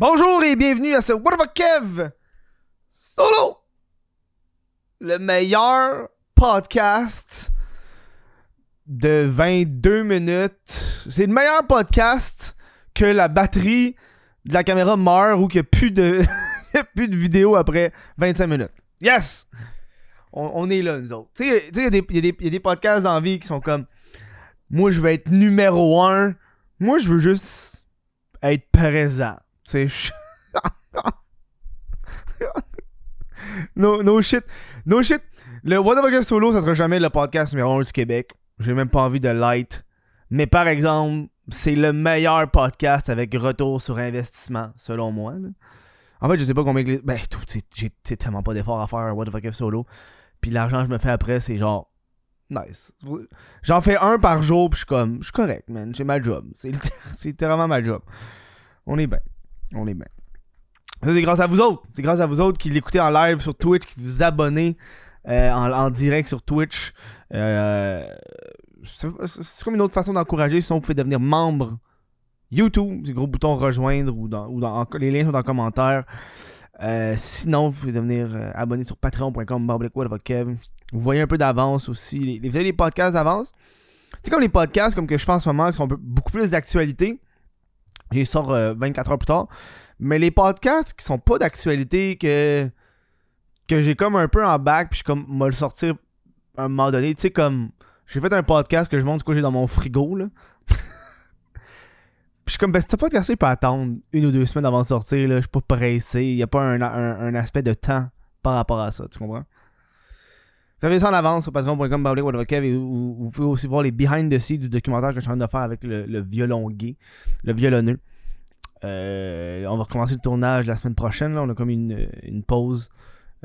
Bonjour et bienvenue à ce What the Kev? Solo Le meilleur podcast de 22 minutes. C'est le meilleur podcast que la batterie de la caméra meurt ou qu'il n'y a plus de, vidéo après 25 minutes. Yes! On, est là, nous autres. Tu sais, il y, y y a des podcasts en vie qui sont comme Moi, je veux être numéro un. Moi, je veux juste être présent. Je- no, no shit. No shit. Le What the Solo, ça sera jamais le podcast numéro 1 du Québec. J'ai même pas envie de light. Mais par exemple, c'est le meilleur podcast avec retour sur investissement, selon moi. En fait, je sais pas combien. que Ben, tout, j'ai tellement pas d'efforts à faire un What the Fuck Solo. Puis l'argent que je me fais après, c'est genre. Nice. J'en fais un par jour, puis je suis comme. Je suis correct, man. J'ai ma job. C'est c'est littéralement ma job. On est bien. On est bien. Ça, c'est grâce à vous autres. C'est grâce à vous autres qui l'écoutez en live sur Twitch, qui vous abonnez euh, en, direct sur Twitch. Euh, c'est comme une autre façon d'encourager. Sinon, vous pouvez devenir membre YouTube. C'est le gros bouton rejoindre ou, dans, les liens sont dans les commentaires. Euh, sinon, vous pouvez devenir abonné sur patreon.com. Vous voyez un peu d'avance aussi. Vous avez les podcasts d'avance? C'est comme les podcasts comme que je fais en ce moment qui sont beaucoup plus d'actualité. Sors euh, 24 heures plus tard. Mais les podcasts qui sont pas d'actualité, que, que j'ai comme un peu en back, puis je comme, m'a le sortir à un moment donné. Tu sais, comme, j'ai fait un podcast que je montre ce que j'ai dans mon frigo, là. puis je suis comme, ben, ce podcast il peut attendre une ou deux semaines avant de sortir, là. Je suis pas pressé. Il y a pas un- un aspect de temps par rapport à ça, tu comprends? Vous avez ça en avance sur patreon.com et vous, vous pouvez aussi voir les behind the scenes du documentaire que je suis en train de faire avec le, violon gay, le violonneux. Euh, on va recommencer le tournage la semaine prochaine. Là. On a comme une, pause.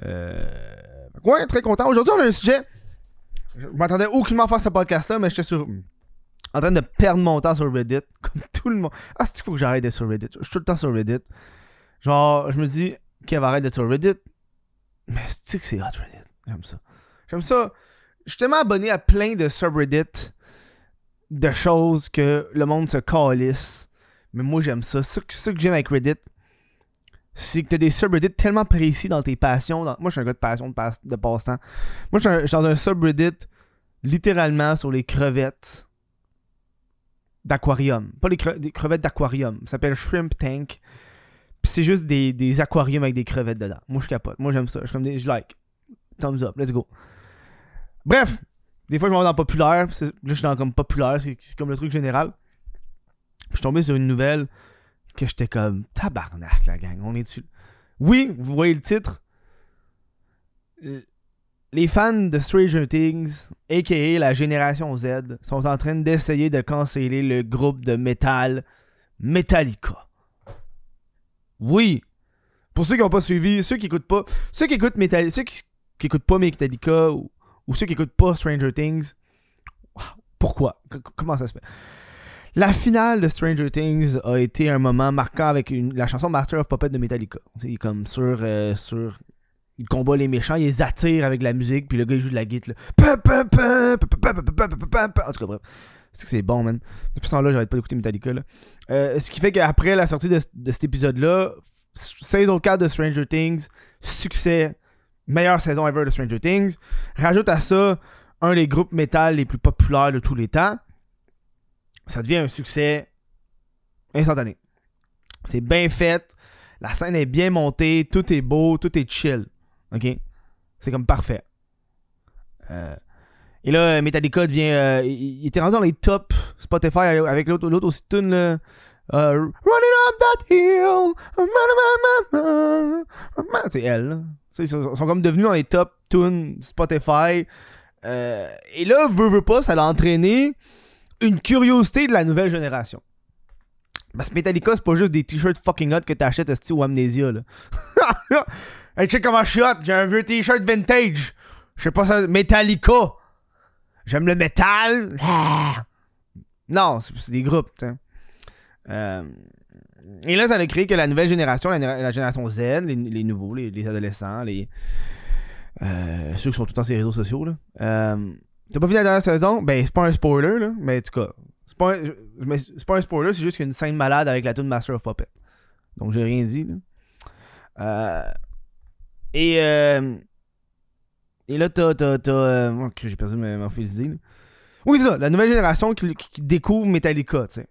Euh... Ouais, très content. Aujourd'hui, on a un sujet. Je m'attendais aucunement à faire ce podcast-là, mais j'étais sur. En train de perdre mon temps sur Reddit. Comme tout le monde. Ah, c'est qu'il faut que j'arrête d'être sur Reddit? Je suis tout le temps sur Reddit. Genre, je me dis, Kev, arrête d'être sur Reddit. Mais c'est que c'est hot Reddit? J'aime ça. J'aime ça. Je suis tellement abonné à plein de subreddits de choses que le monde se calisse. Mais moi, j'aime ça. Ça que- que j'aime avec Reddit. C'est que t'as des subreddits tellement précis dans tes passions. Moi, je suis un gars de passion, de, passe- de passe-temps. Moi, je suis dans un subreddit littéralement sur les crevettes d'aquarium. Pas les cre- crevettes d'aquarium. Ça s'appelle Shrimp Tank. Puis c'est juste des, des aquariums avec des crevettes dedans. Moi, je capote. Moi, j'aime ça. Je, comme des, je like. Thumbs up. Let's go. Bref. Des fois, je m'en vais dans populaire. Là, je suis dans comme populaire. C'est comme le truc général. Puis je suis tombé sur une nouvelle que j'étais comme tabarnak, la gang. On est dessus. Oui, vous voyez le titre. Les fans de Stranger Things, aka la génération Z, sont en train d'essayer de canceller le groupe de métal Metallica. Oui. Pour ceux qui n'ont pas suivi, ceux qui écoutent pas, ceux qui écoutent Metallica, ceux qui écoutent pas Metallica ou, ou ceux qui n'écoutent pas Stranger Things, pourquoi? Comment ça se fait? La finale de Stranger Things a été un moment marquant avec une, la chanson Master of Puppets de Metallica. Il comme sur, euh, sur. Il combat les méchants, il les attire avec la musique, puis le gars il joue de la guitare. En tout cas, bref. C'est que c'est bon, man. Depuis ce temps-là, j'arrête pas d'écouter Metallica. Euh, ce qui fait qu'après la sortie de, cet épisode-là, saison 4 de Stranger Things, succès meilleure saison ever de Stranger Things. Rajoute à ça un des groupes métal les plus populaires de tous les temps ça devient un succès instantané. C'est bien fait, la scène est bien montée, tout est beau, tout est chill. OK? C'est comme parfait. Euh, et là, Metallica devient. euh, il, était rendu dans les tops Spotify avec l'autre l'autre aussi tune là. Euh, Running up that hill. C'est elle. Ils sont, sont comme devenus dans les top tunes Spotify. Euh, et là, veut, veut pas, ça l'a entraîné une curiosité de la nouvelle génération. Parce que Metallica, c'est pas juste des t-shirts fucking hot que t'achètes à style ou Amnesia, là. hey, check comment je suis hot, j'ai un vieux t-shirt vintage. Je sais pas ça, Metallica. J'aime le métal. Non, c'est des groupes, tu sais. Euh, et là, ça a créé que la nouvelle génération, la, génération Z, les, nouveaux, les, les adolescents, les euh, ceux qui sont tout le temps sur les réseaux sociaux, là. Euh, T'as pas vu la dernière saison? Ben, c'est pas un spoiler, là. Mais en tout cas, c'est pas, pas un spoiler, c'est juste qu'il y a une scène malade avec la tune Master of Puppet. Donc, j'ai rien dit. Là. Euh, et, euh, et là, t'as. t'as, ok, j'ai perdu ma, ma fil d'idée, là. Oui, c'est ça. La nouvelle génération qui, qui découvre Metallica, tu sais.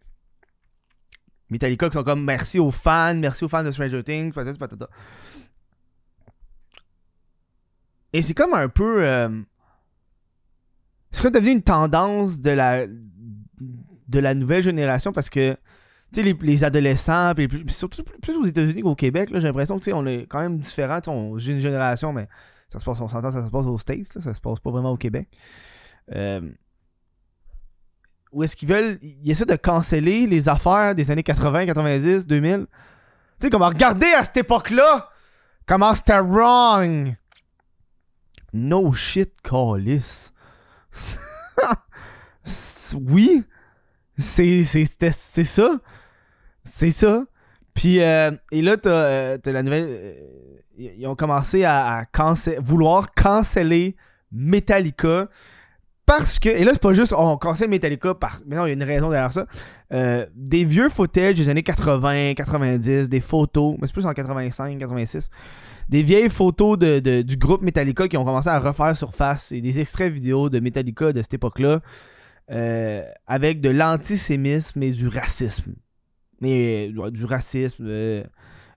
Metallica qui sont comme merci aux fans, merci aux fans de Stranger Things, patati patata. Et c'est comme un peu. euh, c'est comme devenu une tendance de la de la nouvelle génération parce que tu sais les, les adolescents puis, surtout plus, aux États-Unis qu'au Québec j'ai l'impression que on est quand même différent j'ai une génération mais ça se passe on s'entend ça se passe aux States ça se passe pas vraiment au Québec euh, où est-ce qu'ils veulent ils essaient de canceller les affaires des années 80 90 2000 tu sais comment regardez à cette époque là comment c'était wrong no shit C'est- oui, c'est ça. C'est ça. Puis, euh, et là, t'as euh, la nouvelle. euh, ils ont commencé à, vouloir canceller Metallica parce que. Et là, c'est pas juste on cancelle Metallica par. Mais non, il y a une raison derrière ça. Euh, des vieux footage des années 80, 90, des photos, mais c'est plus en 85, 86 des vieilles photos de, du groupe Metallica qui ont commencé à refaire surface et des extraits vidéo de Metallica de cette époque-là euh, avec de l'antisémisme et du racisme. Mais ouais, du racisme. euh,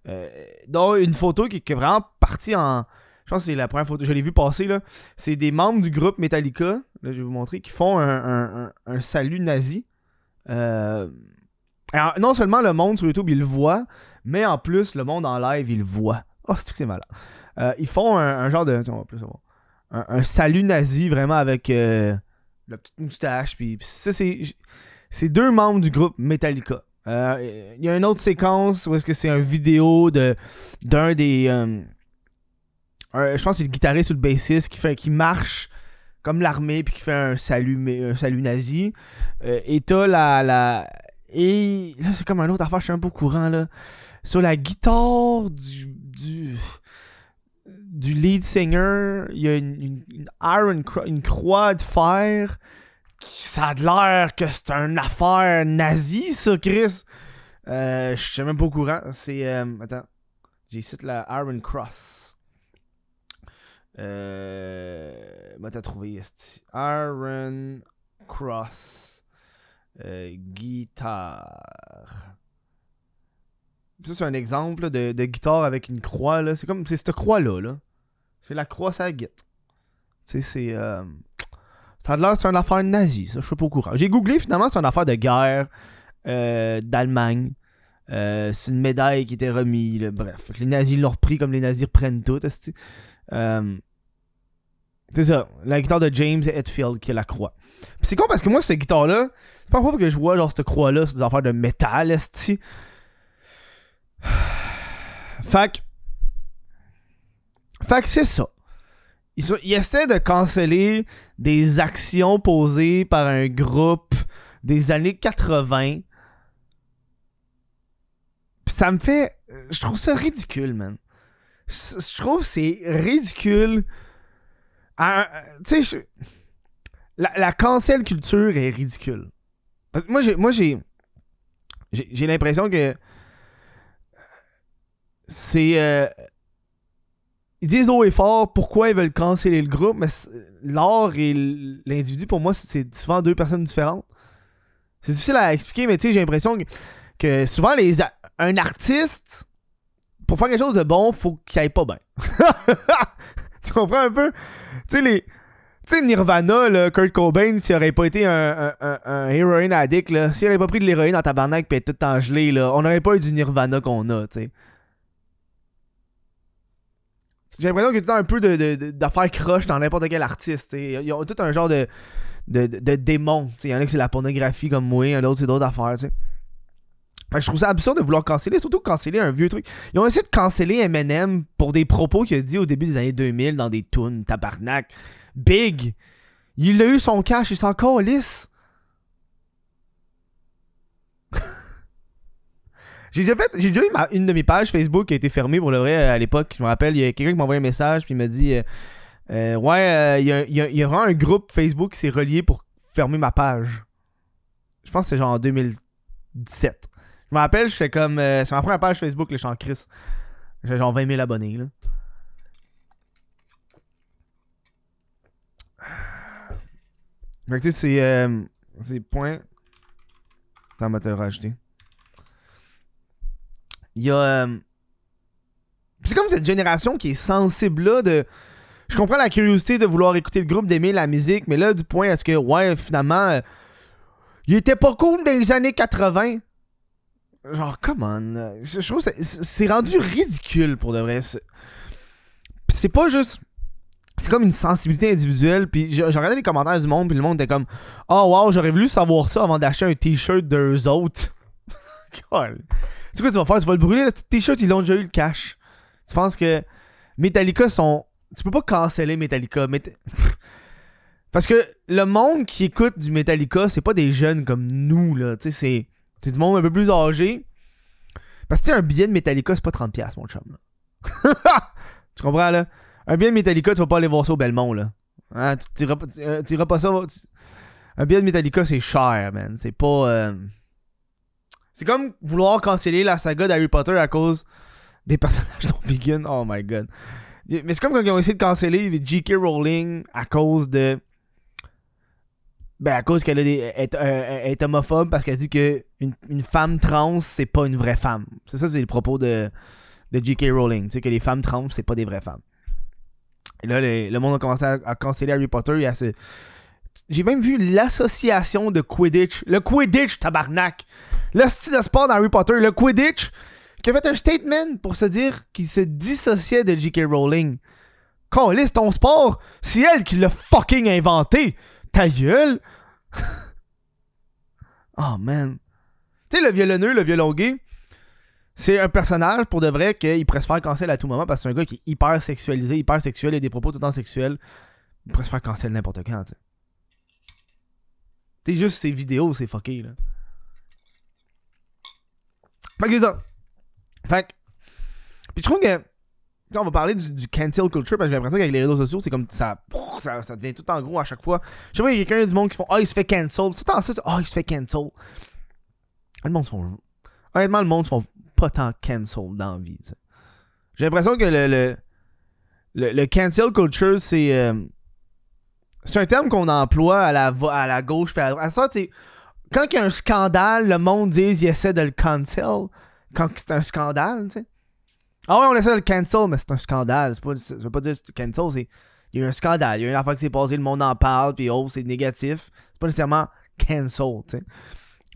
euh, dont une photo qui, qui est vraiment partie en. Je pense que c'est la première photo. Je l'ai vu passer là. C'est des membres du groupe Metallica. Là, je vais vous montrer. Qui font un, salut nazi. Euh, alors, non seulement le monde sur YouTube il le voit, mais en plus le monde en live il le voit. Oh, c'est que c'est malade. Euh, ils font un, genre de. tiens, on va plus savoir. Un, salut nazi vraiment avec euh, la petite moustache. Puis, ça, c'est. C'est deux membres du groupe Metallica. Il y a une autre séquence où est-ce que c'est un vidéo de d'un des. Je pense que c'est le guitariste ou le bassiste qui fait qui marche comme l'armée puis qui fait un salut un salut nazi. Euh, et t'as la, la. Et là, c'est comme un autre affaire, je suis un peu au courant là. Sur la guitare du. du du lead singer, il y a une, iron une croix de fer. Ça a l'air que c'est une affaire nazie, ça, Chris. Euh, je suis même pas au courant. C'est. euh, attends. J'ai ici la Iron Cross. Euh. Moi, t'as trouvé. Iron Cross. Euh, guitare. Ça, c'est un exemple de, guitare avec une croix. là. C'est comme. C'est cette croix-là. Là. C'est la croix la guitare. Tu sais, c'est. euh, Ça a l'air c'est une affaire nazie, ça, je suis pas au courant. J'ai googlé, finalement, c'est une affaire de guerre euh, d'Allemagne. Euh, c'est une médaille qui était remise, bref. Les nazis l'ont repris comme les nazis reprennent tout. Euh, c'est ça, la guitare de James Hetfield qui est la croix. C'est con parce que moi, cette guitare-là, c'est pas pour que je vois genre cette croix-là sur des affaires de métal, esti. Fait que c'est ça. Ils, sont- ils essaient de canceller des actions posées par un groupe des années 80. Pis ça me fait. Je trouve ça ridicule, man. Je trouve que c'est ridicule. Tu sais, la, la cancel culture est ridicule. Moi, j'ai. Moi, j'ai. J'ai l'impression que. C'est. euh, ils disent haut et fort pourquoi ils veulent canceller le groupe, mais l'art et l'individu, pour moi, c'est souvent deux personnes différentes. C'est difficile à expliquer, mais tu sais, j'ai l'impression que, que souvent, les un artiste, pour faire quelque chose de bon, faut qu'il aille pas bien. tu comprends un peu? Tu sais, les. Tu sais, Nirvana, là, Kurt Cobain, s'il aurait pas été un, un, un, addict, là, s'il aurait pas pris de l'héroïne dans tabarnak pis être tout engelé, là, on aurait pas eu du Nirvana qu'on a, tu sais. J'ai l'impression qu'il y a tout un peu de, de- de- d'affaires croches dans n'importe quel artiste. t'sais. Ils ont tout un genre de, de, de, de démons. Il y en a que c'est la pornographie comme moi, un autre c'est d'autres affaires. t'sais. Je trouve ça absurde de vouloir canceller, surtout canceller un vieux truc. Ils ont essayé de canceller Eminem pour des propos qu'il a dit au début des années 2000 dans des tunes, tabarnak. Big! Il a eu son cash, il s'en calisse. J'ai déjà fait, j'ai déjà eu une de mes pages Facebook qui a été fermée pour le vrai à l'époque. Je me rappelle, il y a quelqu'un qui m'a envoyé un message puis il m'a dit euh, euh, Ouais, euh, il y a vraiment un groupe Facebook qui s'est relié pour fermer ma page. Je pense que c'est genre en 2017. Je me rappelle, je fais comme. euh, c'est ma première page Facebook, le chant Chris. J'ai genre 20 000 abonnés, là. Que tu sais, c'est. Euh, c'est point. Attends, va te rajouter. Il y a. euh, c'est comme cette génération qui est sensible là de. Je comprends la curiosité de vouloir écouter le groupe, d'aimer la musique, mais là, du point à ce que, ouais, finalement, euh, il était pas cool dans les années 80. Genre, come on. Je trouve c'est- rendu ridicule pour de vrai. C'est pas juste. C'est comme une sensibilité individuelle. Puis je regardais les commentaires du monde, puis le monde était comme Oh wow, j'aurais voulu savoir ça avant d'acheter un t-shirt d'eux autres. C'est quoi tu vas faire? Tu vas le brûler, le t-shirt, ils l'ont déjà eu le cash. Tu penses que Metallica sont. Tu peux pas canceller Metallica. Meta- Parce que le monde qui écoute du Metallica, c'est pas des jeunes comme nous, là. Tu sais, c'est. C'est du monde un peu plus âgé. Parce que tu sais, un billet de Metallica, c'est pas 30$, mon chum. tu comprends, là? Un billet de Metallica, tu vas pas aller voir ça au Belmont, là. Hein, tu t'iras pas, euh, iras pas ça. Un billet de Metallica, c'est cher, man. C'est pas. euh, C'est comme vouloir canceller la saga d'Harry Potter à cause des personnages non vegan. Oh my god. Mais c'est comme quand ils ont essayé de canceller J.K. Rowling à cause de. Ben, à cause qu'elle est, euh, est homophobe parce qu'elle dit que une, une femme trans, c'est pas une vraie femme. C'est ça, c'est le propos de, de J.K. Rowling. Tu sais, que les femmes trans, c'est pas des vraies femmes. Et là, le, monde a commencé à, à canceller Harry Potter et à se. J'ai même vu l'association de Quidditch. Le Quidditch, tabarnak! Le style de sport dans Harry Potter, le Quidditch, qui a fait un statement pour se dire qu'il se dissociait de J.K. Rowling. Calisse ton sport, c'est elle qui l'a fucking inventé. Ta gueule! oh man. Tu sais, le violonneux, le violon gay, c'est un personnage pour de vrai qu'il pourrait faire cancel à tout moment parce que c'est un gars qui est hyper sexualisé, hyper sexuel, il a des propos tout le temps sexuels. Il pourrait faire cancel n'importe quand, tu sais. Sais, juste ces vidéos, c'est fucké, là. Fait que c'est ça. Fait que. Puis je trouve que. On va parler du, cancel culture parce que j'ai l'impression qu'avec les réseaux sociaux, c'est comme ça, ça. Devient tout en gros à chaque fois. Je sais pas, il y a quelqu'un du monde qui font Ah, il se fait cancel. Tout temps ça, Ah, il se fait cancel. Le monde se font. Honnêtement, le monde se font pas tant cancel dans la vie. J'ai l'impression que le, le, le, cancel culture, c'est. euh, c'est un terme qu'on emploie à la, à la gauche puis à la droite. À ça, quand il y a un scandale, le monde dit qu'il essaie de le cancel. Quand c'est un scandale, tu sais. Ah ouais, on essaie de le cancel, mais c'est un scandale. Pas, ça veut pas dire cancel, c'est. Il y a eu un scandale, il y a eu une affaire qui s'est passée, le monde en parle, puis oh, c'est négatif. C'est pas nécessairement cancel, tu sais.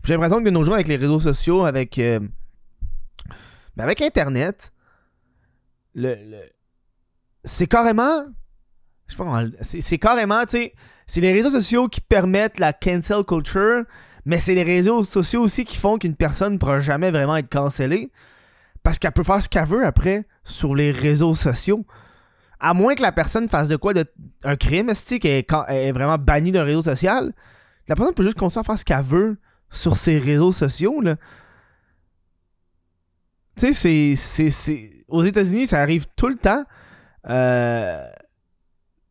J'ai l'impression que nos jours, avec les réseaux sociaux, avec. euh, avec Internet, le, le- c'est carrément. Je sais pas c'est carrément, tu sais. C'est les réseaux sociaux qui permettent la cancel culture, mais c'est les réseaux sociaux aussi qui font qu'une personne ne pourra jamais vraiment être cancellée. Parce qu'elle peut faire ce qu'elle veut après sur les réseaux sociaux. À moins que la personne fasse de quoi de un crime, est qu'elle est, vraiment bannie d'un réseau social. La personne peut juste continuer à faire ce qu'elle veut sur ses réseaux sociaux, là. Tu sais, c'est- Aux États-Unis, ça arrive tout le temps. Euh,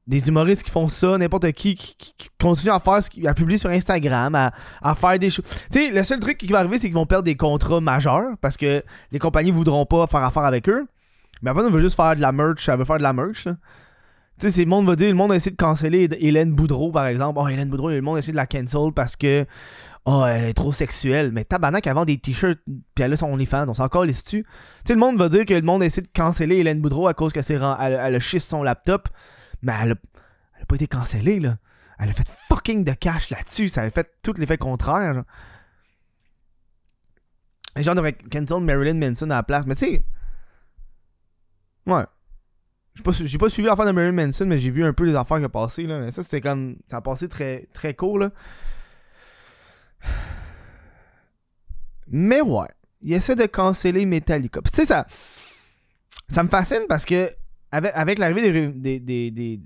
des humoristes qui font ça, n'importe qui, qui, continue à faire ce à publier sur Instagram, à, faire des choses. Tu sais, le seul truc qui va arriver, c'est qu'ils vont perdre des contrats majeurs parce que les compagnies voudront pas faire affaire avec eux. Mais après, on veut juste faire de la merch, elle veut faire de la merch. Tu sais, le monde va dire, le monde a essayé de canceller Hélène Boudreau, par exemple. Oh, Hélène Boudreau, le monde a essayé de la cancel parce que, oh, elle est trop sexuelle. Mais tabarnak, avant des t-shirts, puis elle a son OnlyFans, on s'en encore les Tu sais, le monde va dire que le monde a essayé de canceller Hélène Boudreau à cause qu'elle elle, elle a chié sur son laptop. Mais elle a, elle a pas été cancellée, là. Elle a fait fucking de cash là-dessus. Ça a fait tout l'effet contraire. Les gens devraient cancel Marilyn Manson à la place. Mais tu sais. Ouais. J'ai pas, pas suivi l'affaire de Marilyn Manson, mais j'ai vu un peu les affaires qui ont passé. Là. Mais ça, c'était comme. Ça a passé très, très court, là. Mais ouais. Il essaie de canceller Metallica. Tu sais, ça. Ça me fascine parce que. Avec, l'arrivée des. des, des, des-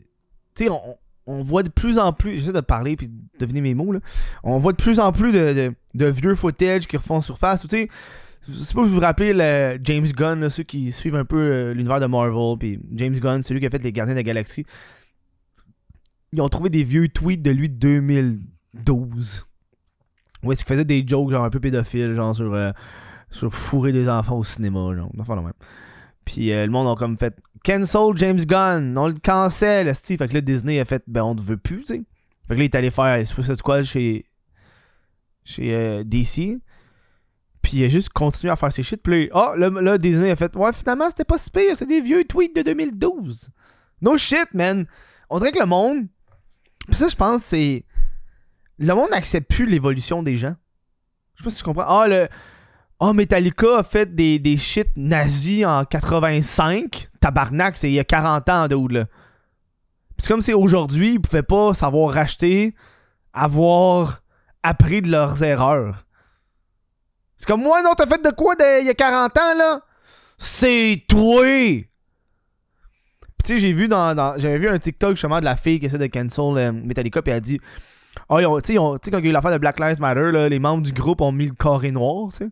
tu sais, on, on voit de plus en plus. J'essaie de parler puis de deviner mes mots, là. On voit de plus en plus de, vieux footage qui refont surface. Tu sais, je sais pas si vous vous rappelez le James Gunn, ceux qui suivent un peu euh, l'univers de Marvel. Puis James Gunn, c'est lui qui a fait les Gardiens de la Galaxie. Ils ont trouvé des vieux tweets de lui de 2012. Où est-ce qu'il faisait des jokes genre un peu pédophiles, genre sur, euh, sur fourrer des enfants au cinéma, genre. Enfin, même. Puis euh, le monde a comme fait cancel James Gunn, on le cancel, Steve. Fait que là, Disney a fait ben on te veut plus, tu sais. Fait que là, il est allé faire Suicide Squad chez, chez euh, DC. Puis il a juste continué à faire ses shit. Puis là, oh, là, Disney a fait ouais, finalement, c'était pas si pire, c'est des vieux tweets de 2012. No shit, man. On dirait que le monde. Puis ça, je pense, c'est. Le monde n'accepte plus l'évolution des gens. Je sais pas si tu comprends. Ah, le. Oh, Metallica a fait des, des shit nazis en 85. Tabarnak, c'est il y a 40 ans, de là. C'est comme si aujourd'hui, ils pouvaient pas savoir racheter, avoir appris de leurs erreurs. C'est comme moi, non, t'as fait de quoi il y a 40 ans, là? C'est toi! tu sais, j'ai vu dans, j'avais vu un TikTok justement de la fille qui essaie de cancel euh, Metallica, puis elle a dit Oh, tu sais, quand il y a eu l'affaire de Black Lives Matter, là, les membres du groupe ont mis le carré noir, tu sais.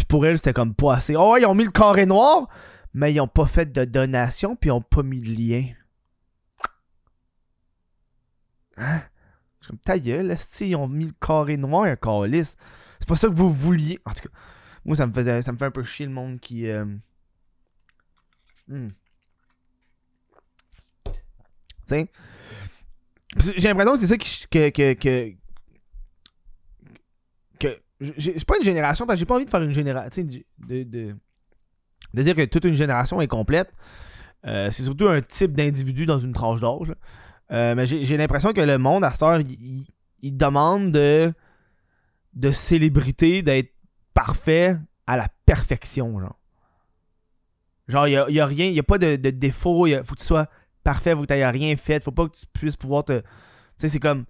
Puis pour elle, c'était comme pas assez. Oh, ils ont mis le carré noir, mais ils ont pas fait de donation, puis ils ont pas mis de lien. Hein? C'est comme ta gueule, ils ont mis le carré noir et un calice. C'est pas ça que vous vouliez. En tout cas, moi, ça me, faisait, ça me fait un peu chier le monde qui. Euh... Hmm. J'ai l'impression que c'est ça qui, que, que, c'est pas une génération, parce que j'ai pas envie de faire une génération. De, de, de, dire que toute une génération est complète. Euh, c'est surtout un type d'individu dans une tranche d'âge. Euh, mais j'ai l'impression que le monde, à cette heure, il, demande de, de célébrité, d'être parfait à la perfection, genre. Genre, il n'y a, rien, il n'y a pas de, défaut, il faut que tu sois parfait, faut que tu n'aies rien fait, faut pas que tu puisses pouvoir te. Tu sais, c'est comme.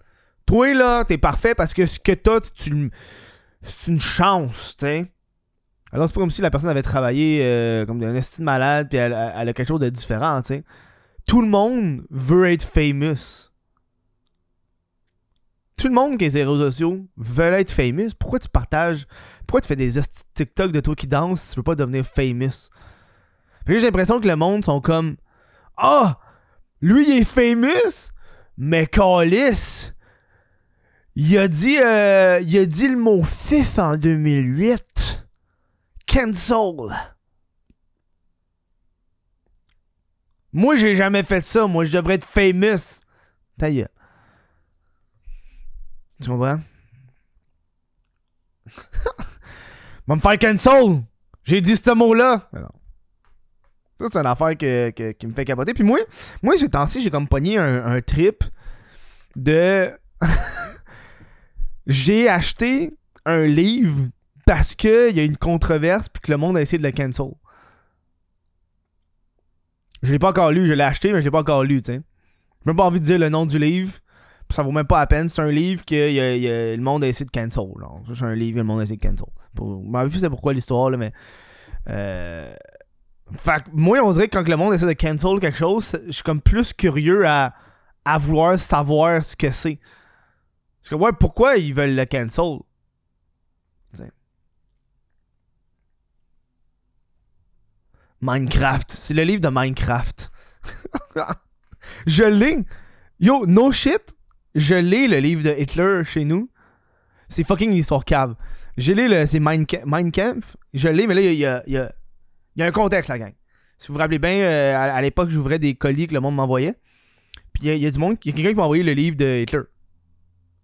Toi, là, t'es parfait parce que ce que t'as, tu, c'est une chance, tu sais. Alors, c'est pas comme si la personne avait travaillé euh, comme un estime malade, puis elle, a quelque chose de différent, tu sais. Tout le monde veut être famous. Tout le monde qui est des réseaux sociaux veut être famous. Pourquoi tu partages? Pourquoi tu fais des TikTok de toi qui danse si tu veux pas devenir famous? J'ai l'impression que le monde sont comme Ah Lui il est famous Mais Calis il a dit, euh, il a dit le mot fif en 2008. Cancel. Moi, j'ai jamais fait ça. Moi, je devrais être famous. Taille. Tu comprends? Va me faire cancel. J'ai dit ce mot-là. Ça, c'est une affaire qui me fait capoter. Puis moi, moi j'ai tenté, j'ai comme pogné un trip de j'ai acheté un livre parce qu'il y a une controverse puis que le monde a essayé de le cancel. Je l'ai pas encore lu, je l'ai acheté, mais je l'ai pas encore lu, tu sais. J'ai même pas envie de dire le nom du livre. Ça vaut même pas la peine. C'est un livre que le monde a essayé de cancel. C'est un livre que le monde a essayé de cancel. Pour, sais c'est pourquoi l'histoire, là, mais. Euh, fait moi, on dirait que quand le monde essaie de cancel quelque chose, je suis comme plus curieux à, à vouloir savoir ce que c'est. Parce que, ouais, pourquoi ils veulent le cancel? Minecraft. C'est le livre de Minecraft. je l'ai. Yo, no shit. Je l'ai, le livre de Hitler chez nous. C'est fucking histoire cave. Je l'ai, le, c'est Mein, Kampf. Je l'ai, mais là, il y a, y, a, y a, un contexte, la gang. Si vous vous rappelez bien, euh, à, l'époque, j'ouvrais des colis que le monde m'envoyait. Puis il y, a du monde, il y a quelqu'un qui m'a envoyé le livre de Hitler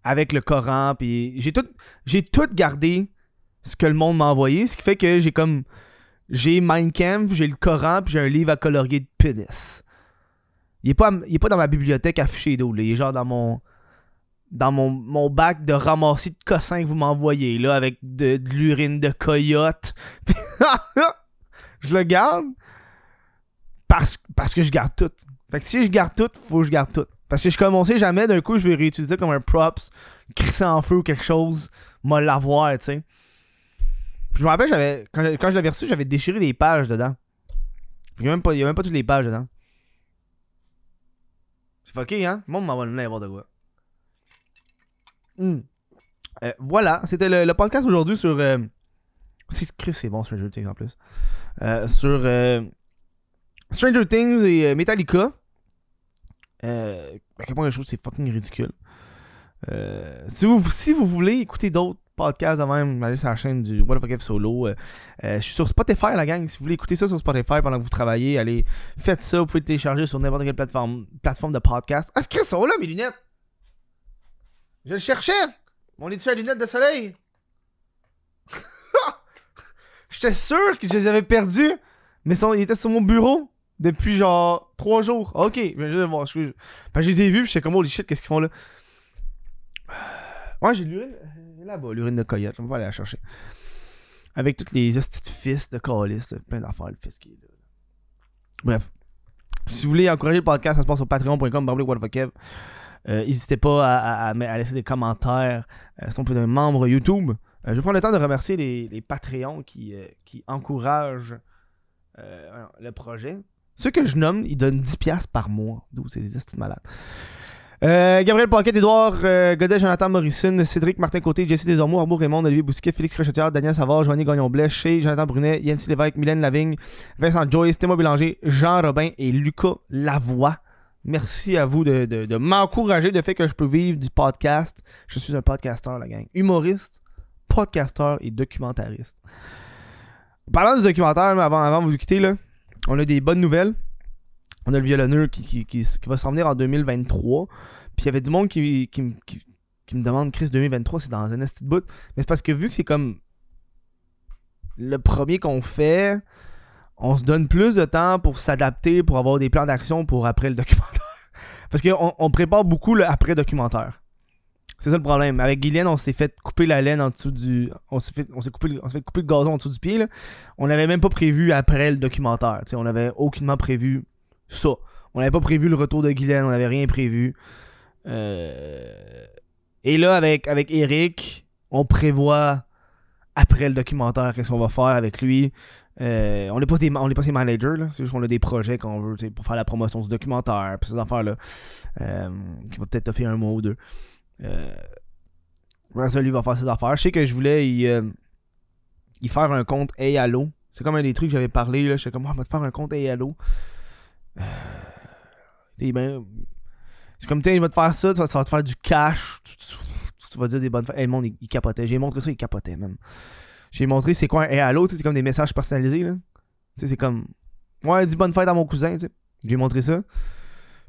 avec le Coran. Puis j'ai tout, j'ai tout gardé ce que le monde m'a envoyé, ce qui fait que j'ai comme j'ai Mein j'ai le Coran, puis j'ai un livre à colorier de pénis. Il est pas, il est pas dans ma bibliothèque affiché d'eau, il est genre dans mon dans mon, mon bac de ramassis de cossins que vous m'envoyez là avec de, de l'urine de coyote. je le garde parce, parce que je garde tout. Fait que si je garde tout, faut que je garde tout. Parce que je commençais jamais, d'un coup, je vais réutiliser comme un props, crisser en feu ou quelque chose, m'a l'avoir, tu sais. je me rappelle, j'avais, quand, je l'avais reçu, j'avais déchiré des pages dedans. Il n'y a, même pas, même pas toutes les pages dedans. C'est fucké, hein? Le monde m'envoie n'importe quoi. Euh, voilà, c'était le, podcast aujourd'hui sur. Euh, c'est bon, Stranger Things en plus. Euh, sur Stranger Things et Metallica. Euh, à quel point je trouve c'est fucking ridicule. Euh, si, vous, si vous voulez écouter d'autres podcast de même, allez sur la chaîne du What the Solo. Euh, je suis sur Spotify, la gang. Si vous voulez écouter ça sur Spotify pendant que vous travaillez, allez, faites ça. Vous pouvez le télécharger sur n'importe quelle plateforme, plateforme de podcast. Ah, qu'est-ce sont là, mes lunettes? Je le cherchais! On est-tu à lunettes de soleil? J'étais sûr que je les avais perdues, mais ils étaient sur mon bureau depuis genre 3 jours. Ok, je vais voir. Je, ben, je les ai vus, puis j'étais comme, holy shit, qu'est-ce qu'ils font là? Ouais, j'ai l'urine. Là-bas, l'urine de coyote. On va aller la chercher. Avec toutes les petites fils de calice, plein d'affaires, le fils qui est là. Bref. Si vous voulez encourager le podcast, ça se passe sur patreon.com, euh, N'hésitez pas à, à, laisser des commentaires. Euh, si on peut un membre YouTube. Euh, je prendre le temps de remercier les, les Patreons qui, euh, qui encouragent le projet. Ceux que je nomme, ils donnent 10$ par mois. D'où c'est des estimes malades. Euh, Gabriel Paquet, Edouard euh, Godet, Jonathan Morrison, Cédric Martin Côté, Jesse Desormeaux, Arbour Raymond, Olivier Bousquet, Félix Crochetière, Daniel Savard, Joanny Gagnon-Blais, Chez, Jonathan Brunet, Yancy Lévesque, Mylène Lavigne, Vincent Joyce, Théma Bélanger, Jean Robin et Lucas Lavoie. Merci à vous de, de, m'encourager de fait que je peux vivre du podcast. Je suis un podcasteur, la gang. Humoriste, podcasteur et documentariste. Parlant du documentaire, avant, avant de vous quitter, là, on a des bonnes nouvelles. On a le violonneur qui, qui, va s'en venir en 2023. Puis il y avait du monde qui, me demande Chris 2023, c'est dans un de bout. Mais c'est parce que vu que c'est comme le premier qu'on fait, on se donne plus de temps pour s'adapter, pour avoir des plans d'action pour après le documentaire. Parce qu'on on prépare beaucoup le après documentaire. C'est ça le problème. Avec Guylaine, on s'est fait couper la laine en dessous du. On s'est fait, on s'est coupé, on fait couper le gazon en dessous du pied. Là. On n'avait même pas prévu après le documentaire. on n'avait aucunement prévu ça. On n'avait pas prévu le retour de Guylaine, on n'avait rien prévu. Euh, et là, avec, avec Eric, on prévoit après le documentaire qu'est-ce qu'on va faire avec lui. Euh, on n'est pas, pas ses managers, c'est juste qu'on a des projets qu'on veut pour faire la promotion du documentaire, puis ces affaires-là, euh, qui va peut-être te faire un mois ou deux. Euh, ça, lui va faire ses affaires. Je sais que je voulais y, faire un compte Hey. C'est comme un des trucs que j'avais parlé. Là. Je sais comme, oh, on va te faire un compte Hey. Euh, ben, c'est comme, tiens, il va te faire ça, ça, va te faire du cash. Tu, vas dire des bonnes fois. le monde, il, capotait. J'ai montré ça, il capotait, man. J'ai montré c'est quoi un hey, allô, c'est comme des messages personnalisés, là. c'est comme, ouais, dis bonne fête à mon cousin, J'ai montré ça.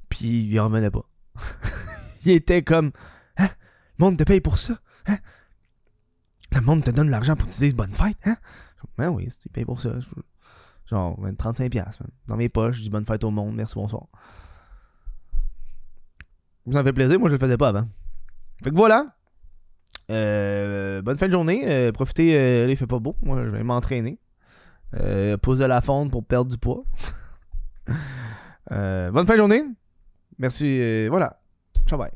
Puis il revenait pas. il était comme? Le monde te paye pour ça? Hein? Le monde te donne l'argent pour que tu dises bonne fête, hein? Ben oui, il paye pour ça. Genre, 35$, Dans mes poches, je dis bonne fête au monde, merci, bonsoir. Vous en fait plaisir, moi je le faisais pas avant. Fait que voilà. Euh, bonne fin de journée. Euh, profitez, euh, il fait pas beau. Moi, je vais m'entraîner. pose de la fonte pour perdre du poids. bonne fin de journée. Merci. voilà. Ciao, bye.